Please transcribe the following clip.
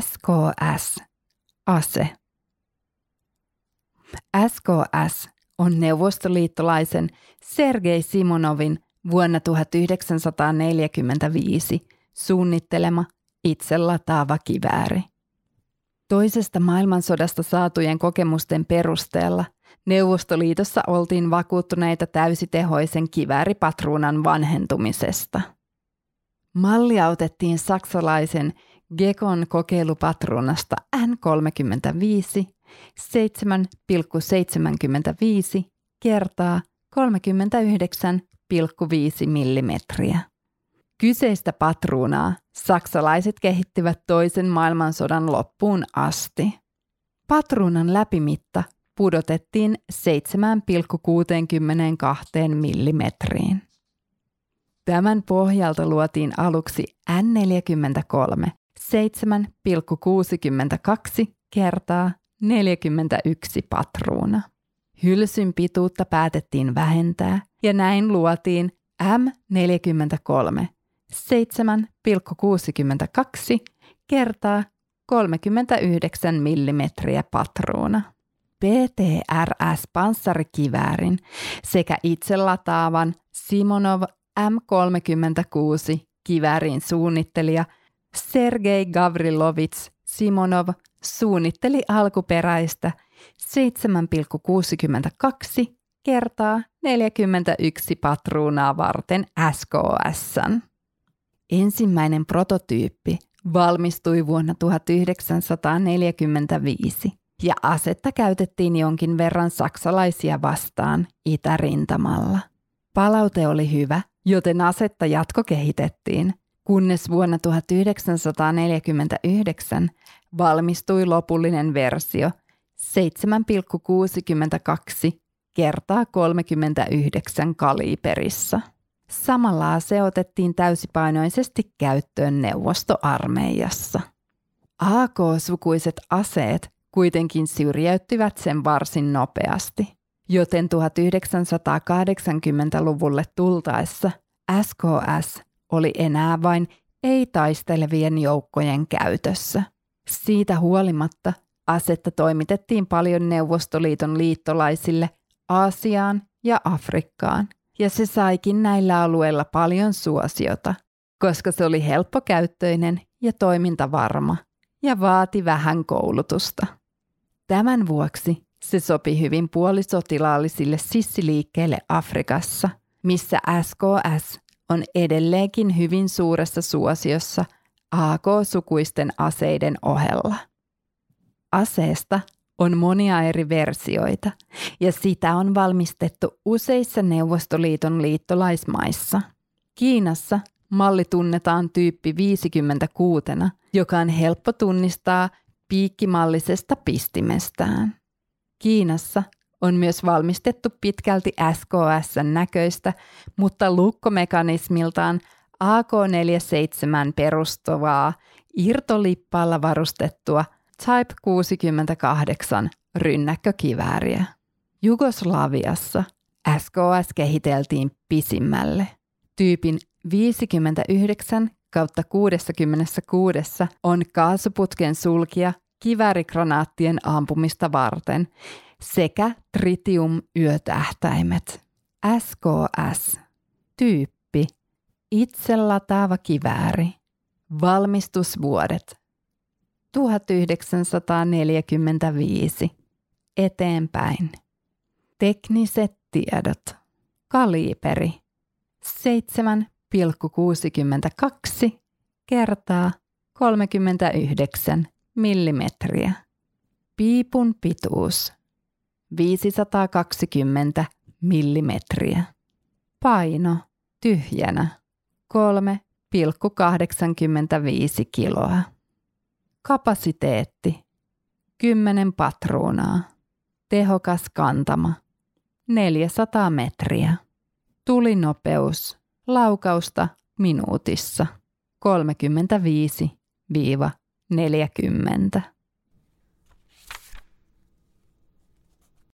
SKS, ase. SKS on neuvostoliittolaisen Sergei Simonovin vuonna 1945 suunnittelema itselataava kivääri. Toisesta maailmansodasta saatujen kokemusten perusteella Neuvostoliitossa oltiin vakuuttuneita täysitehoisen kivääripatruunan vanhentumisesta. Mallia otettiin saksalaisen Gekon kokeilupatruunasta N35 7,75 kertaa 39,5 millimetriä. Kyseistä patruunaa saksalaiset kehittivät toisen maailmansodan loppuun asti. Patruunan läpimitta pudotettiin 7,62 millimetriin. Tämän pohjalta luotiin aluksi N43 7,62 kertaa 41 patruuna. Hylsyn pituutta päätettiin vähentää ja näin luotiin M43 7,62 kertaa 39 mm patruuna. PTRS-panssarikiväärin sekä itselataavan Simonov M36 kiväärin suunnittelija Sergei Gavrilovits Simonov suunnitteli alkuperäistä 7,62 kertaa 41 patruunaa varten SKS. Ensimmäinen prototyyppi valmistui vuonna 1945 ja asetta käytettiin jonkin verran saksalaisia vastaan itärintamalla. Palaute oli hyvä, joten asetta jatkokehitettiin, kunnes vuonna 1949 valmistui lopullinen versio 7,62 kertaa 39 kaliiperissa. Samalla se otettiin täysipainoisesti käyttöön neuvostoarmeijassa. AK-sukuiset aseet kuitenkin syrjäyttivät sen varsin nopeasti, joten 1980-luvulle tultaessa SKS oli enää vain ei-taistelevien joukkojen käytössä. Siitä huolimatta asetta toimitettiin paljon Neuvostoliiton liittolaisille Aasiaan ja Afrikkaan, ja se saikin näillä alueilla paljon suosiota, koska se oli helppokäyttöinen ja toimintavarma ja vaati vähän koulutusta. Tämän vuoksi se sopi hyvin puolisotilaallisille sissiliikkeille Afrikassa, missä SKS on edelleenkin hyvin suuressa suosiossa AK-sukuisten aseiden ohella. Aseesta on monia eri versioita ja sitä on valmistettu useissa Neuvostoliiton liittolaismaissa. Kiinassa malli tunnetaan tyyppi 56, joka on helppo tunnistaa piikkimallisesta pistimestään. Kiinassa on myös valmistettu pitkälti SKS-näköistä, mutta lukkomekanismiltaan AK-47 perustuvaa irtolippaalla varustettua Type 68 rynnäkkökivääriä. Jugoslaviassa SKS kehiteltiin pisimmälle. Tyypin 59 kautta 66 on kaasuputken sulkija kiväärigranaattien ampumista varten sekä tritium-yötähtäimet. SKS. Tyyppi. Itselataava kivääri. Valmistusvuodet. 1945. Eteenpäin. Tekniset tiedot. Kaliiperi. 7,62 kertaa 39 millimetriä. Piipun pituus 520 millimetriä. Paino tyhjänä 3,85 kiloa. Kapasiteetti 10 patruunaa. Tehokas kantama 400 metriä. Tulinopeus laukausta minuutissa 35 40.